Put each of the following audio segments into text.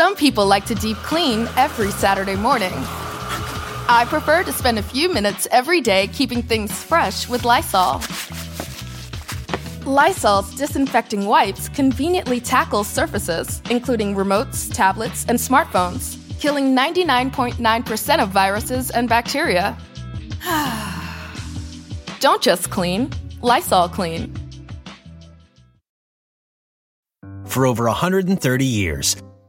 Some people like to deep clean every Saturday morning. I prefer to spend a few minutes every day keeping things fresh with Lysol. Lysol's disinfecting wipes conveniently tackle surfaces, including remotes, tablets, and smartphones, killing 99.9% of viruses and bacteria. Don't just clean, Lysol clean. For over 130 years,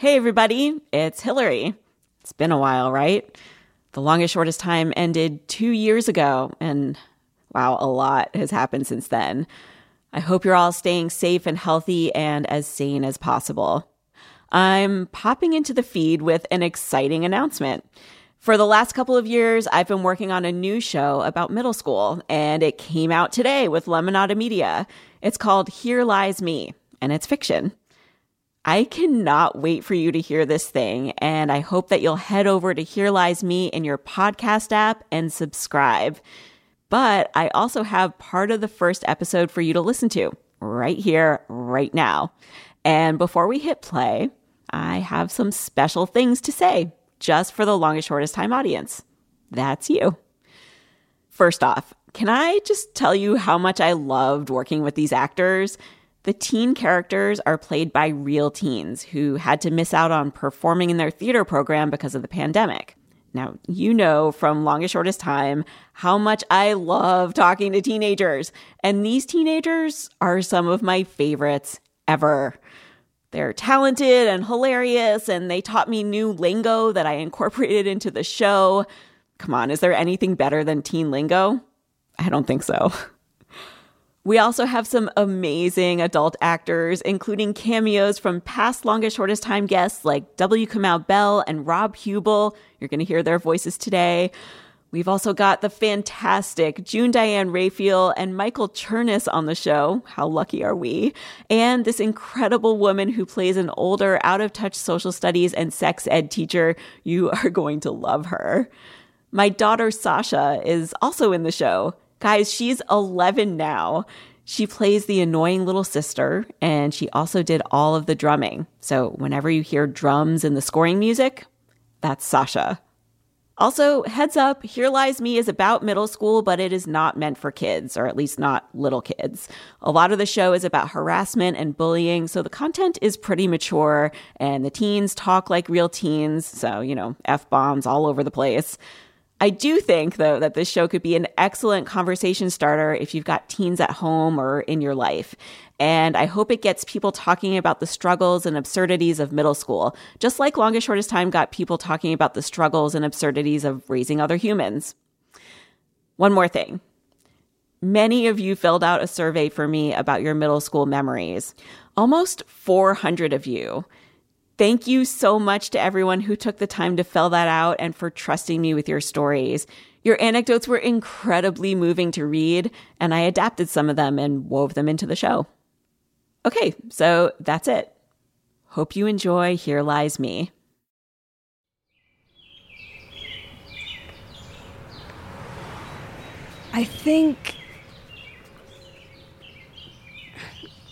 Hey, everybody, it's Hillary. It's been a while, right? The longest, shortest time ended two years ago, and wow, a lot has happened since then. I hope you're all staying safe and healthy and as sane as possible. I'm popping into the feed with an exciting announcement. For the last couple of years, I've been working on a new show about middle school, and it came out today with Lemonada Media. It's called Here Lies Me, and it's fiction. I cannot wait for you to hear this thing, and I hope that you'll head over to Here Lies Me in your podcast app and subscribe. But I also have part of the first episode for you to listen to right here, right now. And before we hit play, I have some special things to say just for the longest, shortest time audience. That's you. First off, can I just tell you how much I loved working with these actors? The teen characters are played by real teens who had to miss out on performing in their theater program because of the pandemic. Now, you know from longest shortest time how much I love talking to teenagers, and these teenagers are some of my favorites ever. They're talented and hilarious, and they taught me new lingo that I incorporated into the show. Come on, is there anything better than teen lingo? I don't think so. We also have some amazing adult actors, including cameos from past longest, shortest time guests like W. Kamau Bell and Rob Huebel. You're going to hear their voices today. We've also got the fantastic June Diane Raphael and Michael Chernus on the show. How lucky are we? And this incredible woman who plays an older, out of touch social studies and sex ed teacher. You are going to love her. My daughter Sasha is also in the show. Guys, she's 11 now. She plays the annoying little sister, and she also did all of the drumming. So whenever you hear drums in the scoring music, that's Sasha. Also, heads up, Here Lies Me is about middle school, but it is not meant for kids, or at least not little kids. A lot of the show is about harassment and bullying, so the content is pretty mature, and the teens talk like real teens, so, you know, F bombs all over the place. I do think, though, that this show could be an excellent conversation starter if you've got teens at home or in your life. And I hope it gets people talking about the struggles and absurdities of middle school, just like Longest Shortest Time got people talking about the struggles and absurdities of raising other humans. One more thing. Many of you filled out a survey for me about your middle school memories. Almost 400 of you. Thank you so much to everyone who took the time to fill that out and for trusting me with your stories. Your anecdotes were incredibly moving to read, and I adapted some of them and wove them into the show. Okay, so that's it. Hope you enjoy Here Lies Me. I think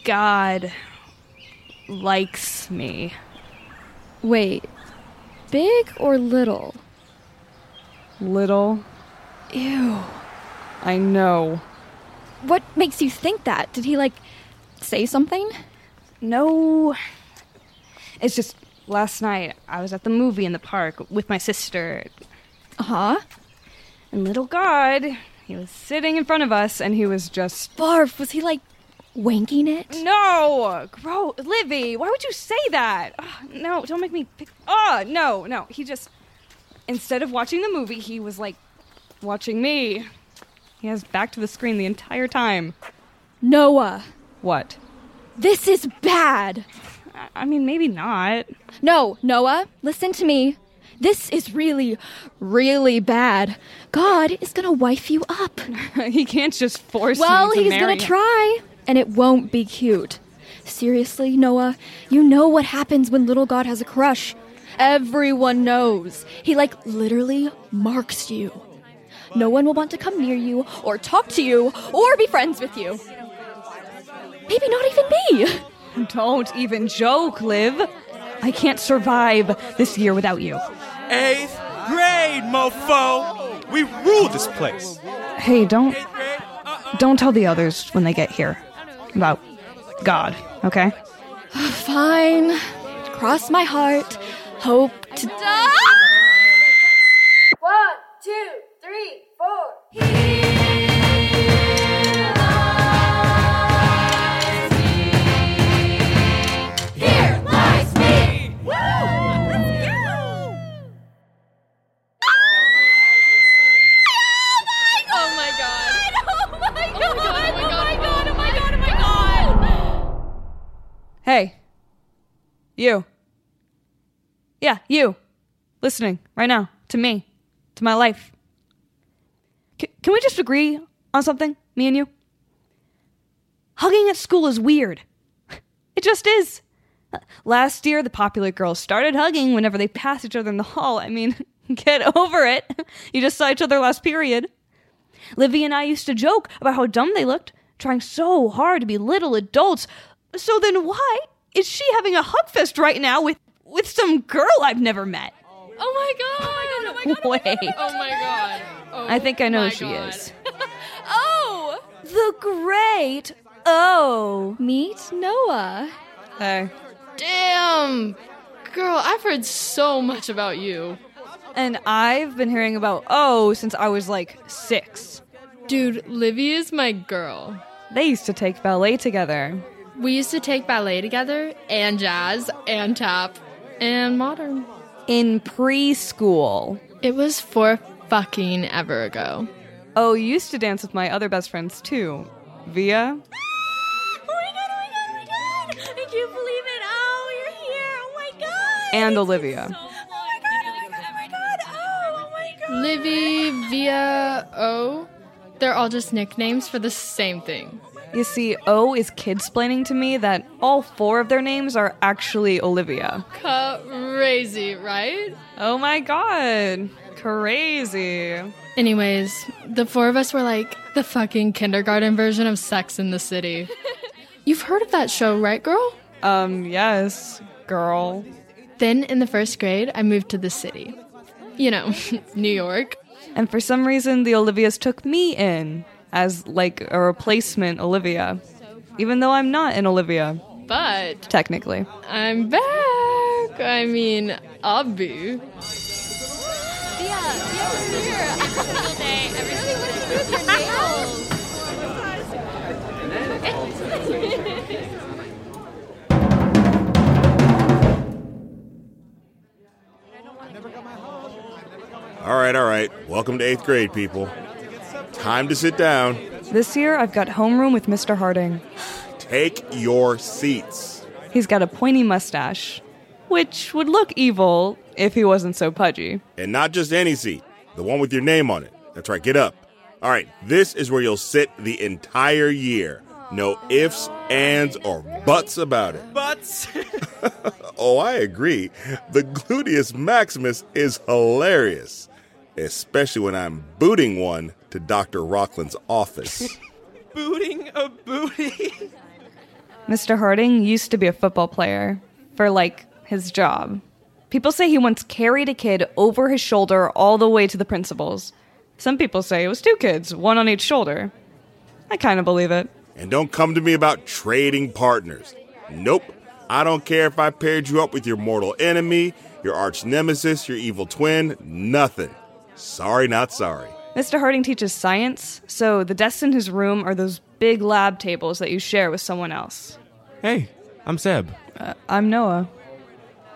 God likes me. Wait, big or little? Little. Ew. I know. What makes you think that? Did he, like, say something? No. It's just last night I was at the movie in the park with my sister. Uh huh. And little God, he was sitting in front of us and he was just. Barf, was he, like, wanking it? No! Grow. Livy, why would you say that? No, don't make me pick. Oh, no, no. He just. Instead of watching the movie, he was like watching me. He has back to the screen the entire time. Noah, What? this is bad. I- I mean, maybe not. No, Noah, listen to me. This is really, really bad. God is gonna wife you up. he can't just force Well, he's gonna him. try, and it won't be cute. Seriously, Noah, you know what happens when little God has a crush. Everyone knows. He, like, literally marks you. No one will want to come near you, or talk to you, or be friends with you. Maybe not even me. Don't even joke, Liv. I can't survive this year without you. Eighth grade, mofo! We rule this place. Hey, don't don't tell the others when they get here about God, okay? Fine. Cross my heart. Hope to die. One, two, three, four. You. Yeah, you. Listening right now to me, to my life. C- can we just agree on something, me and you? Hugging at school is weird. It just is. Last year, the popular girls started hugging whenever they passed each other in the hall. I mean, get over it. You just saw each other last period. Livy and I used to joke about how dumb they looked, trying so hard to be little adults. So then why is she having a hug fest right now with with some girl I've never met? Oh my god. Oh my god. Oh oh Wait. Oh my god. Oh I think I know who oh she God. is. Oh! The great Oh. Meet Noah. Hey. Damn. Girl, I've heard so much about you. And I've been hearing about Oh since I was like 6. Dude, Livy is my girl. They used to take ballet together. We used to take ballet together, and jazz, and tap, and modern. In preschool. It was for fucking ever ago. Oh, you used to dance with my other best friends too. Via? Oh my god, oh my god, oh my god! I can't believe it. Oh, you're here. Oh my god. And Olivia. Oh my god, oh my god, oh my god. Oh, oh my god. Livy, Via, O. They're all just nicknames for the same thing. You see, O is kidsplaining to me that all four of their names are actually Olivia. Crazy, right? Oh my god. Crazy. Anyways, the four of us were like the fucking kindergarten version of Sex in the City. You've heard of that show, right, girl? Um, yes, girl. Then in the first grade, I moved to the city. You know, New York. And for some reason, the Olivias took me in as like a replacement Olivia. Even though I'm not an Olivia, But technically. I'm back. I mean, I'll be. All right, all right. Welcome to eighth grade, people. Time to sit down. This year, I've got homeroom with Mr. Harding. Take your seats. He's got a pointy mustache, which would look evil if he wasn't so pudgy. And not just any seat, the one with your name on it. That's right, get up. All right, this is where you'll sit the entire year. No ifs, ands, or buts about it. Buts? Oh, I agree. The gluteus maximus is hilarious, especially when I'm booting one to Dr. Rockland's office. Booting a booty. Mr. Harding used to be a football player for like his job. People say he once carried a kid over his shoulder all the way to the principal's. Some people say it was two kids, one on each shoulder. I kind of believe it. And don't come to me about trading partners. Nope. I don't care if I paired you up with your mortal enemy, your arch nemesis, your evil twin, nothing. Sorry, not sorry. Mr. Harding teaches science, so the desks in his room are those big lab tables that you share with someone else. Hey, I'm Seb. I'm Noah.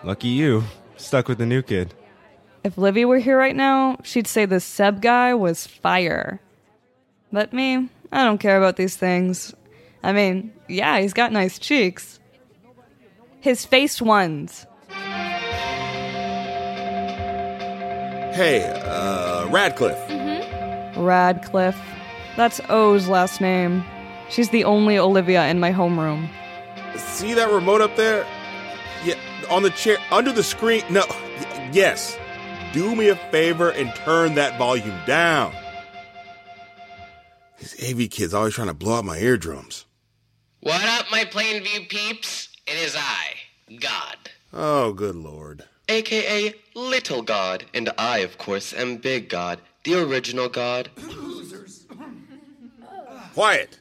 Lucky you. Stuck with the new kid. If Livy were here right now, she'd say the Seb guy was fire. But me, I don't care about these things. I mean, yeah, he's got nice cheeks. his face ones. Hey, uh, Radcliffe. Radcliffe. That's O's last name. She's the only Olivia in my homeroom. See that remote up there? Yeah, on the chair, under the screen. No, yes. Do me a favor and turn that volume down. These AV kids always trying to blow out my eardrums. What up, my Plainview peeps? It is I, God. Oh, good lord. AKA Little God, and I, of course, am Big God, the original God. Losers. Quiet.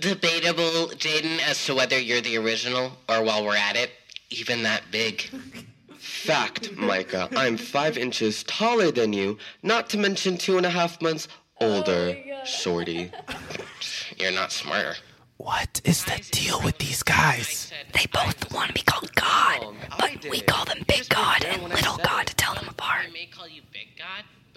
Debatable, Jaden, as to whether you're the original or while we're at it, even that big. Fact, Micah, I'm five inches taller than you, not to mention two and a half months older, shorty. You're not smarter. What is the deal with these guys? They both want to be called God, but we call them Big God and Little God to tell them apart.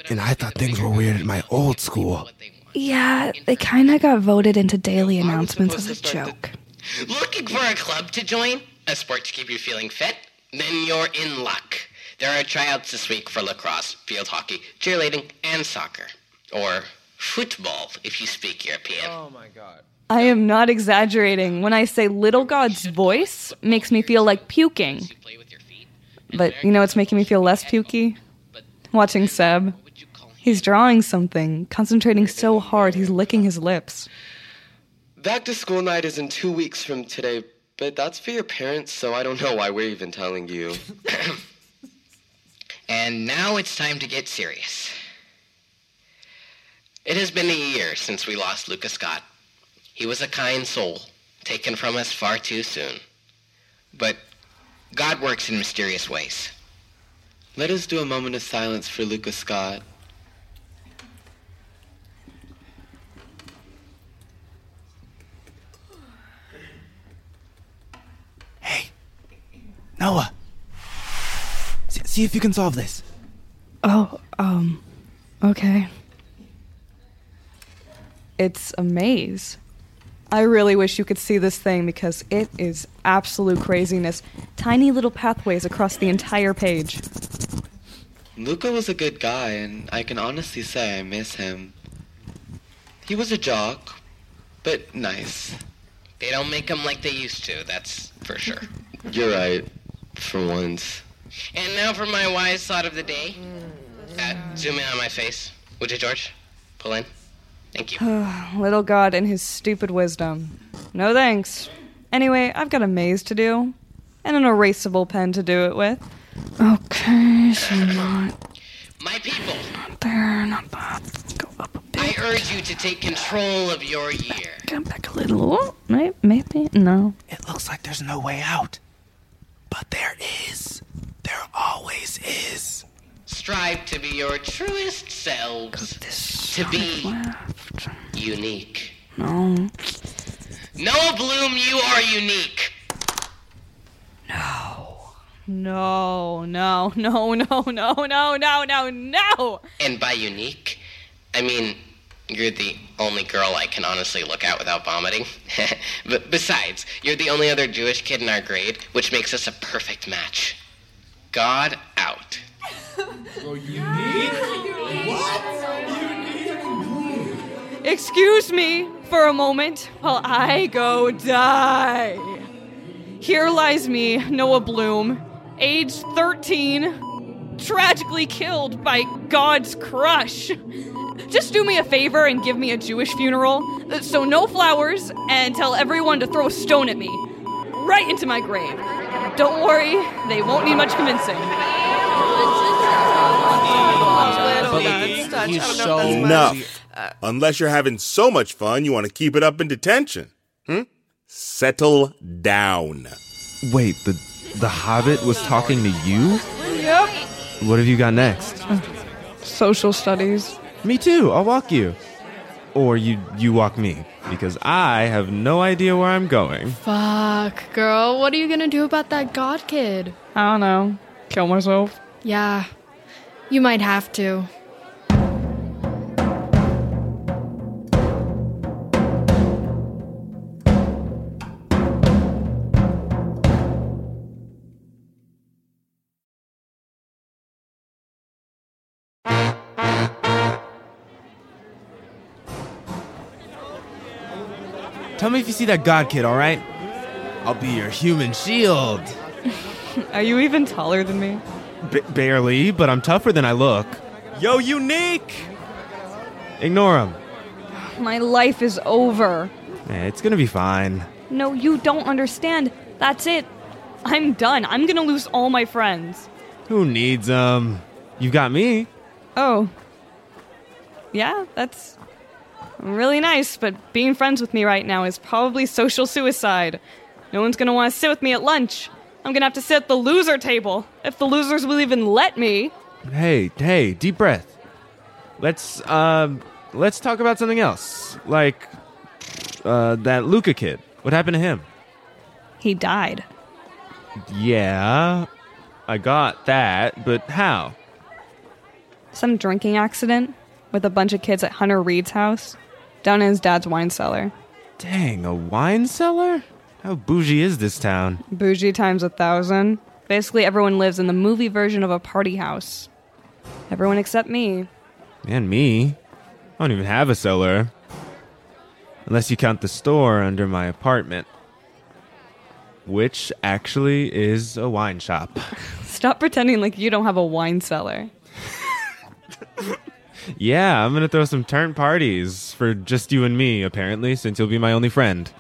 And I thought things were weird at my old school. Yeah, they kind of got voted into daily announcements as a joke. Looking for a club to join? A sport to keep you feeling fit? Then you're in luck. There are tryouts this week for lacrosse, field hockey, cheerleading, and soccer. Or football, if you speak European. Oh my god. I am not exaggerating when I say Little God's voice makes me feel like puking. But you know what's making me feel less pukey? Watching Seb. He's drawing something, concentrating so hard he's licking his lips. Back to school night is in two weeks from today, but that's for your parents, so I don't know why we're even telling you. And now it's time to get serious. It has been a year since we lost Lucas Scott. He was a kind soul, taken from us far too soon. But God works in mysterious ways. Let us do a moment of silence for Lucas Scott. Noah, see, see if you can solve this. Oh, um, okay. It's a maze. I really wish you could see this thing because it is absolute craziness. Tiny little pathways across the entire page. Luca was a good guy, and I can honestly say I miss him. He was a jock, but nice. They don't make them like they used to, that's for sure. You're right, for once. And now for my wise thought of the day. Uh, zoom in on my face. Would you, George? Pull in. Thank you. Little God and his stupid wisdom. No thanks. Anyway, I've got a maze to do, and an erasable pen to do it with. Okay, so not My people, not there, not that. Go up a I bit. I urge you to take control of your year. Come back a little. Oh, Maybe, maybe, no. It looks like there's no way out. But there is. There always is. Strive to be your truest selves. To be unique. No. Noah Bloom, you are unique. No, no, no, no, no, no, no, no, no. And by unique, I mean you're the only girl I can honestly look at without vomiting. but besides, you're the only other Jewish kid in our grade, which makes us a perfect match. God out. What? Excuse me for a moment while I go die. Here lies me, Noah Bloom, age 13, tragically killed by God's crush. Just do me a favor and give me a Jewish funeral. uh, So, no flowers, and tell everyone to throw a stone at me. Right into my grave. Don't worry, they won't need much convincing. He's so Enough. Unless you're having so much fun, you want to keep it up in detention. Hmm? Settle down. Wait, the the Hobbit was talking to you? Yep. What have you got next? Social studies. Me too. I'll walk you. Or you you walk me because I have no idea where I'm going. Fuck, girl. What are you gonna do about that God kid? I don't know. Kill myself. Yeah, you might have to. Tell me if you see that God kid, all right? I'll be your human shield. Are you even taller than me? B- barely, but I'm tougher than I look. Yo, unique! Ignore him. My life is over. Eh, it's gonna be fine. No, you don't understand. That's it. I'm done. I'm gonna lose all my friends. Who needs them? You've got me. Oh. Yeah, that's really nice, but being friends with me right now is probably social suicide. No one's gonna wanna sit with me at lunch. I'm gonna have to sit at the loser table, if the losers will even let me. Hey, hey, deep breath. Let's um let's talk about something else. Like uh that Luca kid. What happened to him? He died. Yeah. I got that, but how? Some drinking accident with a bunch of kids at Hunter Reed's house, down in his dad's wine cellar. Dang, a wine cellar? How bougie is this town? Bougie times a thousand. Basically, everyone lives in the movie version of a party house. Everyone except me. And me. I don't even have a cellar. Unless you count the store under my apartment. Which actually is a wine shop. Stop pretending like you don't have a wine cellar. Yeah, I'm gonna throw some turn parties for just you and me, apparently, since you'll be my only friend.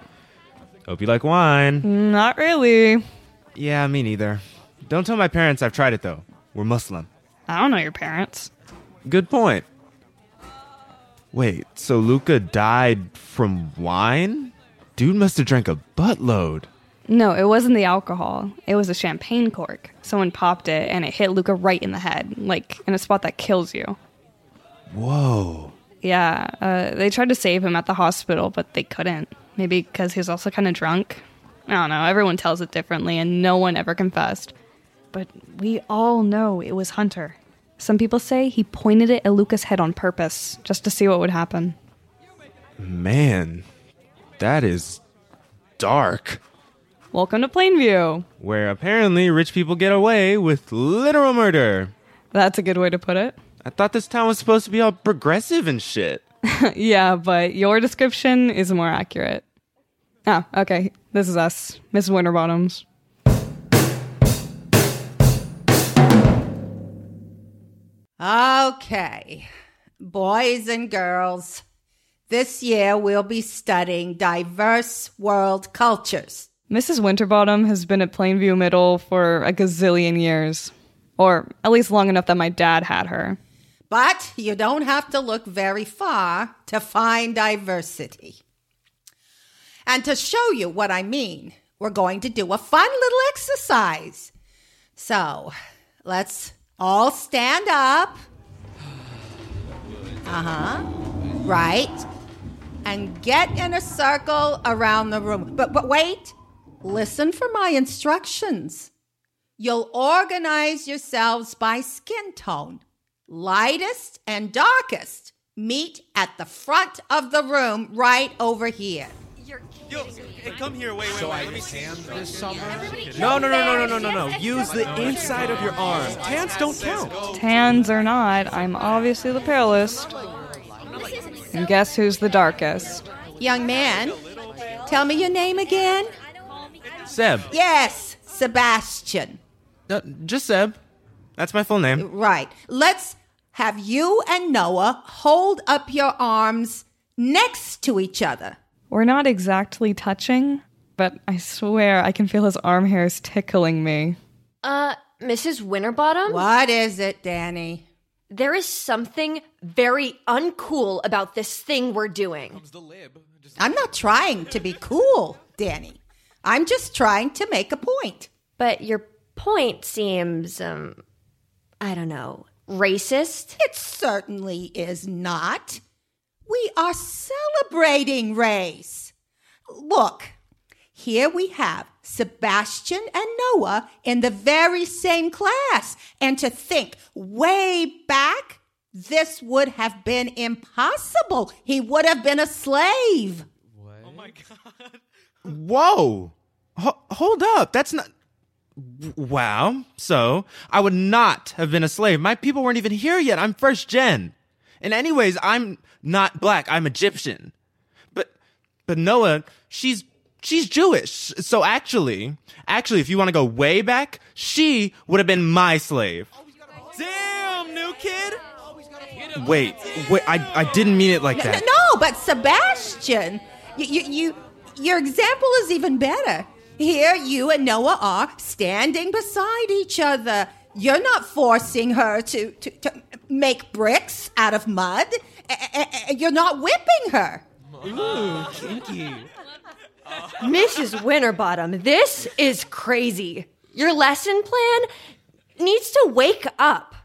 Hope you like wine. Not really. Yeah, me neither. Don't tell my parents I've tried it though. We're Muslim. I don't know your parents. Good point. Wait, so Luca died from wine? Dude must have drank a buttload. No, it wasn't the alcohol. It was a champagne cork. Someone popped it and it hit Luca right in the head, like in a spot that kills you. Whoa. Yeah, uh, they tried to save him at the hospital, but they couldn't. Maybe because he was also kind of drunk. I don't know. Everyone tells it differently, and no one ever confessed. But we all know it was Hunter. Some people say he pointed it at Luca's head on purpose, just to see what would happen. Man, that is dark. Welcome to Plainview. Where apparently rich people get away with literal murder. That's a good way to put it. I thought this town was supposed to be all progressive and shit. yeah, but your description is more accurate. Oh, okay. This is us, Mrs. Winterbottoms. Okay, boys and girls, this year we'll be studying diverse world cultures. Mrs. Winterbottom has been at Plainview Middle for a gazillion years. Or at least long enough that my dad had her. But you don't have to look very far to find diversity. And to show you what I mean, we're going to do a fun little exercise. So let's all stand up. Uh huh. Right. And get in a circle around the room. But, but wait, listen for my instructions. You'll organize yourselves by skin tone. Lightest and darkest meet at the front of the room right over here. You're Yo, hey, come here. Wait, wait, So wait. I Let me can this summer? No, no, no, no, no, no, no, no. Use the inside of your arm. Tans don't count. Tans or not, I'm obviously the palest. And guess who's the darkest? Young man, tell me your name again. Seb. Yes, Sebastian. Uh, just Seb. That's my full name. Right. Let's have you and Noah hold up your arms next to each other. We're not exactly touching, but I swear I can feel his arm hairs tickling me. Uh, Mrs. Winterbottom? What is it, Danny? There is something very uncool about this thing we're doing. I'm not trying to be cool, Danny. I'm just trying to make a point. But your point seems, um, I don't know, racist? It certainly is not. We are celebrating race. Look, here we have Sebastian and Noah in the very same class. And to think way back, this would have been impossible. He would have been a slave. What? Oh my God. Whoa! Ho- hold up. That's not. W- Wow. So, I would not have been a slave. My people weren't even here yet. I'm first gen. And, anyways, I'm not black. I'm Egyptian. But but Noah, she's she's Jewish. So actually, actually, if you want to go way back, she would have been my slave. Damn, new kid. Wait, wait, I I didn't mean it like No, that. no, but Sebastian, you, you, you, your example is even better. Here, you and Noah are standing beside each other. You're not forcing her to, to, to make bricks out of mud. A- a- a- You're not whipping her. Ooh, kinky. Mrs. Winterbottom, this is crazy. Your lesson plan needs to wake up.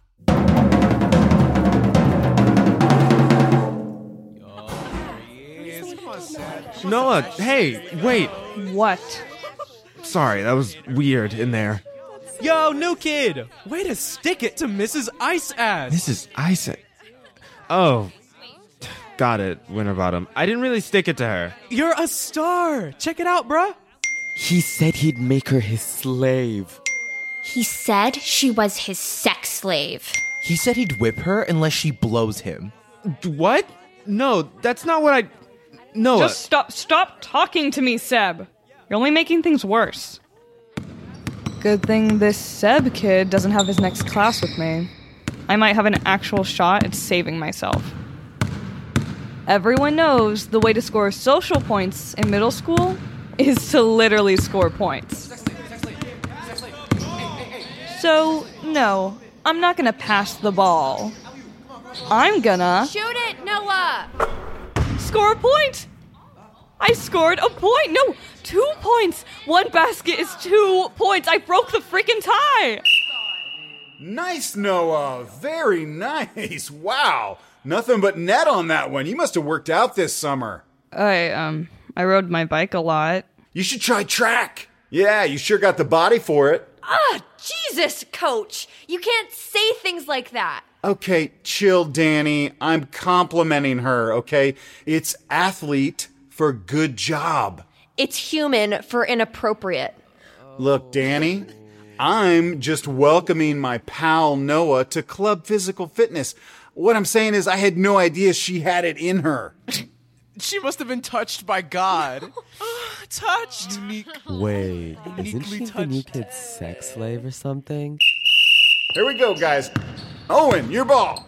Noah, hey, wait. What? Sorry, that was weird in there. Yo, new kid. Way to stick it to Mrs. Ice Ass. This is Isaac. Oh, got it, Winterbottom. I didn't really stick it to her. You're a star. Check it out, bruh. He said he'd make her his slave. He said she was his sex slave. He said he'd whip her unless she blows him. What? No, that's not what I. No. Just stop stop talking to me, Seb. You're only making things worse. Good thing this Seb kid doesn't have his next class with me. I might have an actual shot at saving myself. Everyone knows the way to score social points in middle school is to literally score points. So, no, I'm not gonna pass the ball. I'm gonna Shoot it, Noah! score a point. I scored a point. No, two points. One basket is two points. I broke the freaking tie. Nice, Noah. Very nice. Wow. Nothing but net on that one. You must have worked out this summer. I um I rode my bike a lot. You should try track. Yeah, you sure got the body for it. Ah, Jesus, coach. You can't say things like that. Okay, chill, Danny. I'm complimenting her, okay? It's athlete for good job. It's human for inappropriate. Look, Danny, I'm just welcoming my pal Noah to Club Physical Fitness. What I'm saying is, I had no idea she had it in her. She must have been touched by God. touched. Unique. Wait, isn't Uniquely she the new kid's sex slave or something? Here we go, guys. Owen, your ball.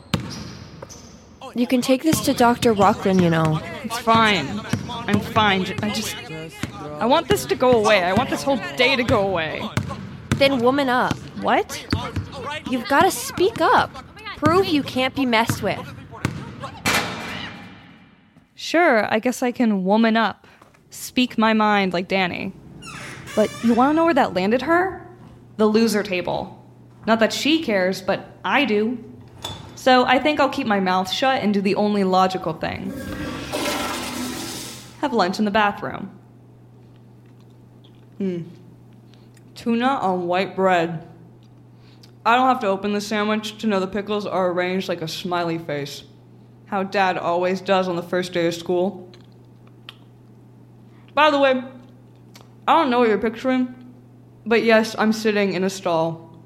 You can take this to Dr. Rockland, you know. It's fine. I'm fine. I just I want this to go away. I want this whole day to go away. Then woman up. What? You've got to speak up. Prove you can't be messed with. Sure, I guess I can woman up. Speak my mind like Danny. But you want to know where that landed her? The loser table. Not that she cares, but I do. So I think I'll keep my mouth shut and do the only logical thing have lunch in the bathroom. Hmm. Tuna on white bread. I don't have to open the sandwich to know the pickles are arranged like a smiley face. How dad always does on the first day of school. By the way, I don't know what you're picturing, but yes, I'm sitting in a stall.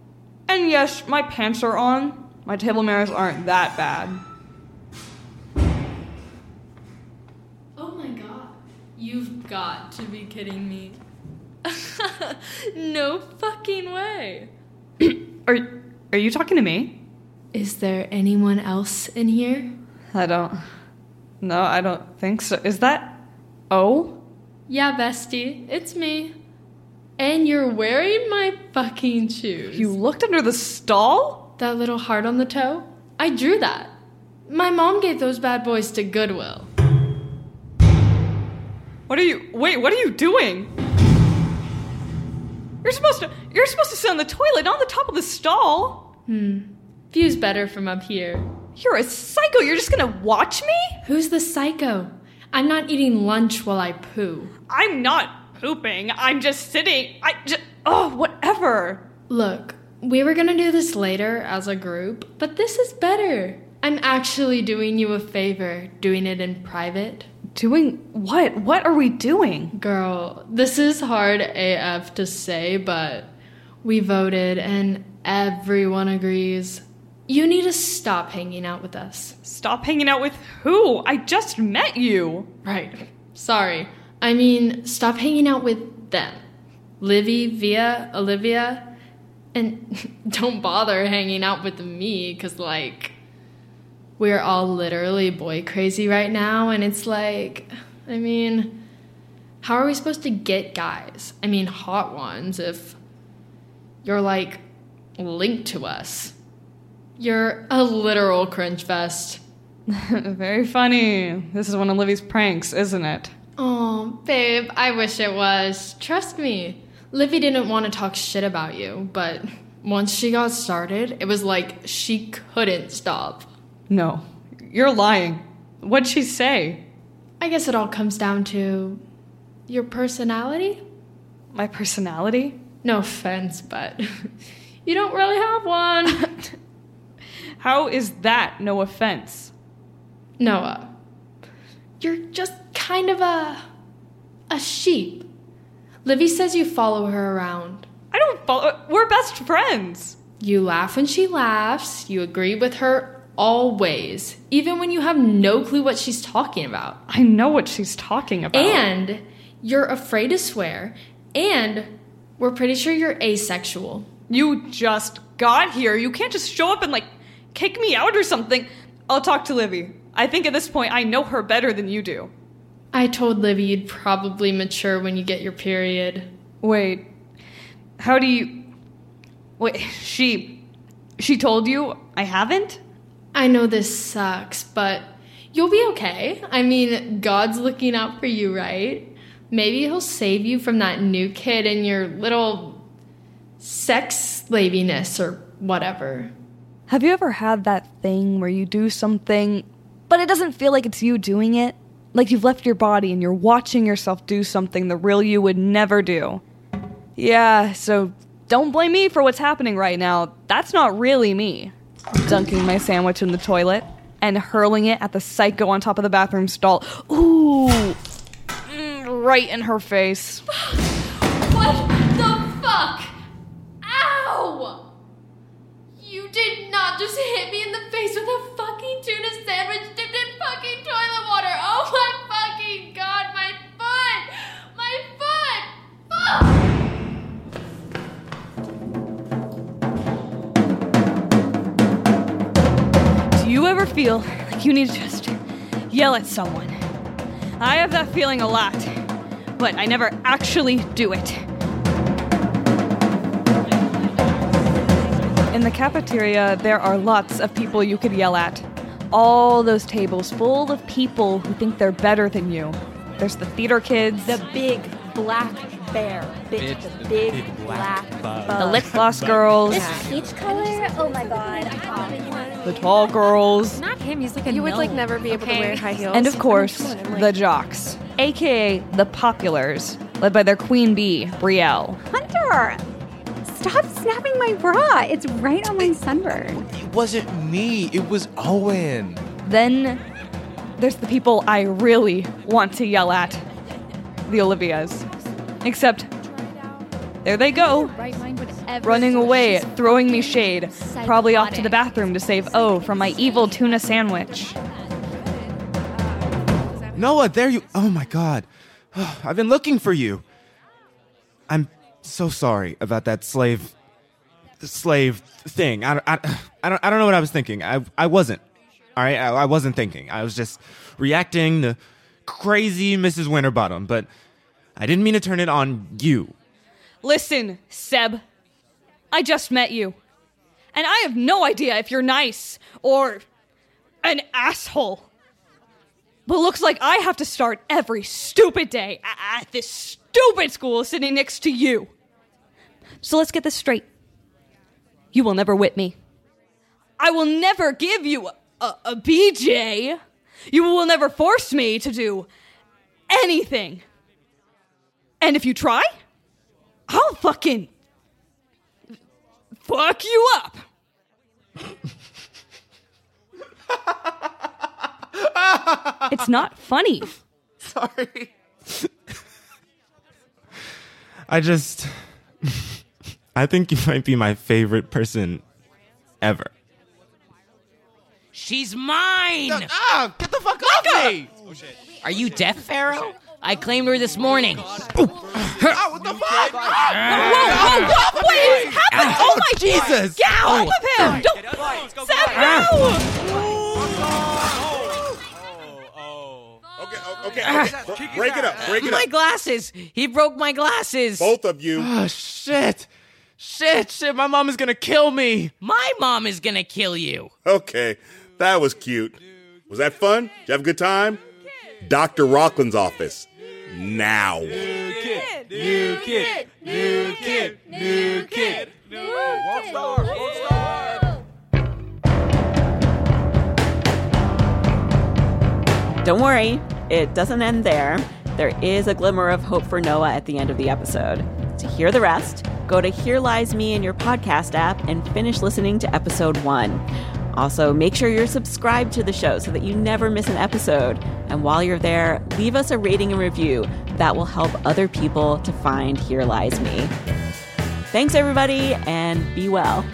And yes, my pants are on. My table manners aren't that bad. Got to be kidding me. no fucking way. Are are you talking to me? Is there anyone else in here? I don't. No, I don't think so. Is that Oh? Yeah, bestie, it's me. And you're wearing my fucking shoes. You looked under the stall? That little heart on the toe? I drew that. My mom gave those bad boys to Goodwill. What are you Wait, what are you doing? You're supposed to You're supposed to sit on the toilet, not on the top of the stall. Hmm. View's better from up here. You're a psycho. You're just gonna watch me? Who's the psycho? I'm not eating lunch while I poo. I'm not pooping. I'm just sitting. I just Oh, whatever. Look, we were gonna do this later as a group, but this is better. I'm actually doing you a favor, doing it in private. Doing what? What are we doing? Girl, this is hard AF to say, but we voted and everyone agrees. You need to stop hanging out with us. Stop hanging out with who? I just met you. Right. Sorry. I mean, stop hanging out with them. Livy, Via, Olivia. And don't bother hanging out with me, because, like, we're all literally boy crazy right now. And it's like, I mean, how are we supposed to get guys? I mean, hot ones, if you're, like, linked to us. You're a literal cringe fest. Very funny. This is one of Livy's pranks, isn't it? Oh, babe, I wish it was. Trust me. Livy didn't want to talk shit about you, but once she got started, it was like she couldn't stop. No, you're lying. What'd she say? I guess it all comes down to your personality. My personality? No offense, but you don't really have one. How is that no offense? Noah, you're just kind of a a sheep. Livy says you follow her around. I don't follow. We're best friends. You laugh when she laughs. You agree with her always, even when you have no clue what she's talking about. I know what she's talking about. And you're afraid to swear, and we're pretty sure you're asexual. You just got here. You can't just show up and like kick me out or something. I'll talk to Livy. I think at this point I know her better than you do. I told Livy you'd probably mature when you get your period. Wait. How do you Wait, she she told you I haven't? I know this sucks, but you'll be okay. I mean, God's looking out for you, right? Maybe he'll save you from that new kid and your little sex slaviness or whatever. Have you ever had that thing where you do something, but it doesn't feel like it's you doing it? Like you've left your body and you're watching yourself do something the real you would never do. Yeah, so don't blame me for what's happening right now. That's not really me. Dunking my sandwich in the toilet and hurling it at the psycho on top of the bathroom stall. Ooh! Mm, right in her face. What the fuck? Ow! You did not just hit me in the face with a fucking tuna sandwich ever feel like you need to just yell at someone? I have that feeling a lot, but I never actually do it. In the cafeteria, there are lots of people you could yell at. All those tables full of people who think they're better than you. There's the theater kids, The big black bear. Bitch, the big, black, bug. the lip gloss girls, This peach color? Oh my god. the tall girls, Not him, he's like a You would like never be able to wear high heels. and of course, Come on, I'm like- the jocks, aka the populars, led by their queen bee, Brielle. Hunter! Stop snapping my bra. It's right on my sunburn. It wasn't me. It was Owen. Then there's the people I really want to yell at the Olivias. Except, there they go, running away, throwing me shade, probably off to the bathroom to save O from my evil tuna sandwich. Noah, there you. Oh my God, I've been looking for you. I'm so sorry about that slave, slave thing. I, I, I don't, I don't know what I was thinking. I, I wasn't. All right, I, I wasn't thinking. I was just reacting to crazy Mrs. Winterbottom, but I didn't mean to turn it on you. Listen, Seb, I just met you. And I have no idea if you're nice or an asshole. But looks like I have to start every stupid day at this stupid school sitting next to you. So let's get this straight. You will never whip me. I will never give you a, a, BJ. You will never force me to do anything. And if you try, I'll fucking fuck you up. it's not funny. Sorry. I just. I think you might be my favorite person ever. She's mine! Ah, get the fuck off me! Are you deaf, Pharaoh? I claimed her this morning. what the fuck? Whoa, whoa, whoa, what is happening? Oh my Jesus! Get off oh. of him! Don't, Seth, oh, no! Oh, okay, okay, okay. Break it up. Break it up. my glasses! He broke my glasses! Both of you. Oh shit! Shit! Shit! My mom is gonna kill me. My mom is gonna kill you. Okay, that was cute. Was that fun? Did you have a good time? Dr. Rockland's office. Now. New kid, new kid, new kid, new kid. Won't star, won't star. Don't worry, it doesn't end there. There is a glimmer of hope for Noah at the end of the episode. To hear the rest, go to Here Lies Me in your podcast app and finish listening to episode one. Also, make sure you're subscribed to the show so that you never miss an episode. And while you're there, leave us a rating and review. That will help other people to find Here Lies Me. Thanks, everybody, and be well.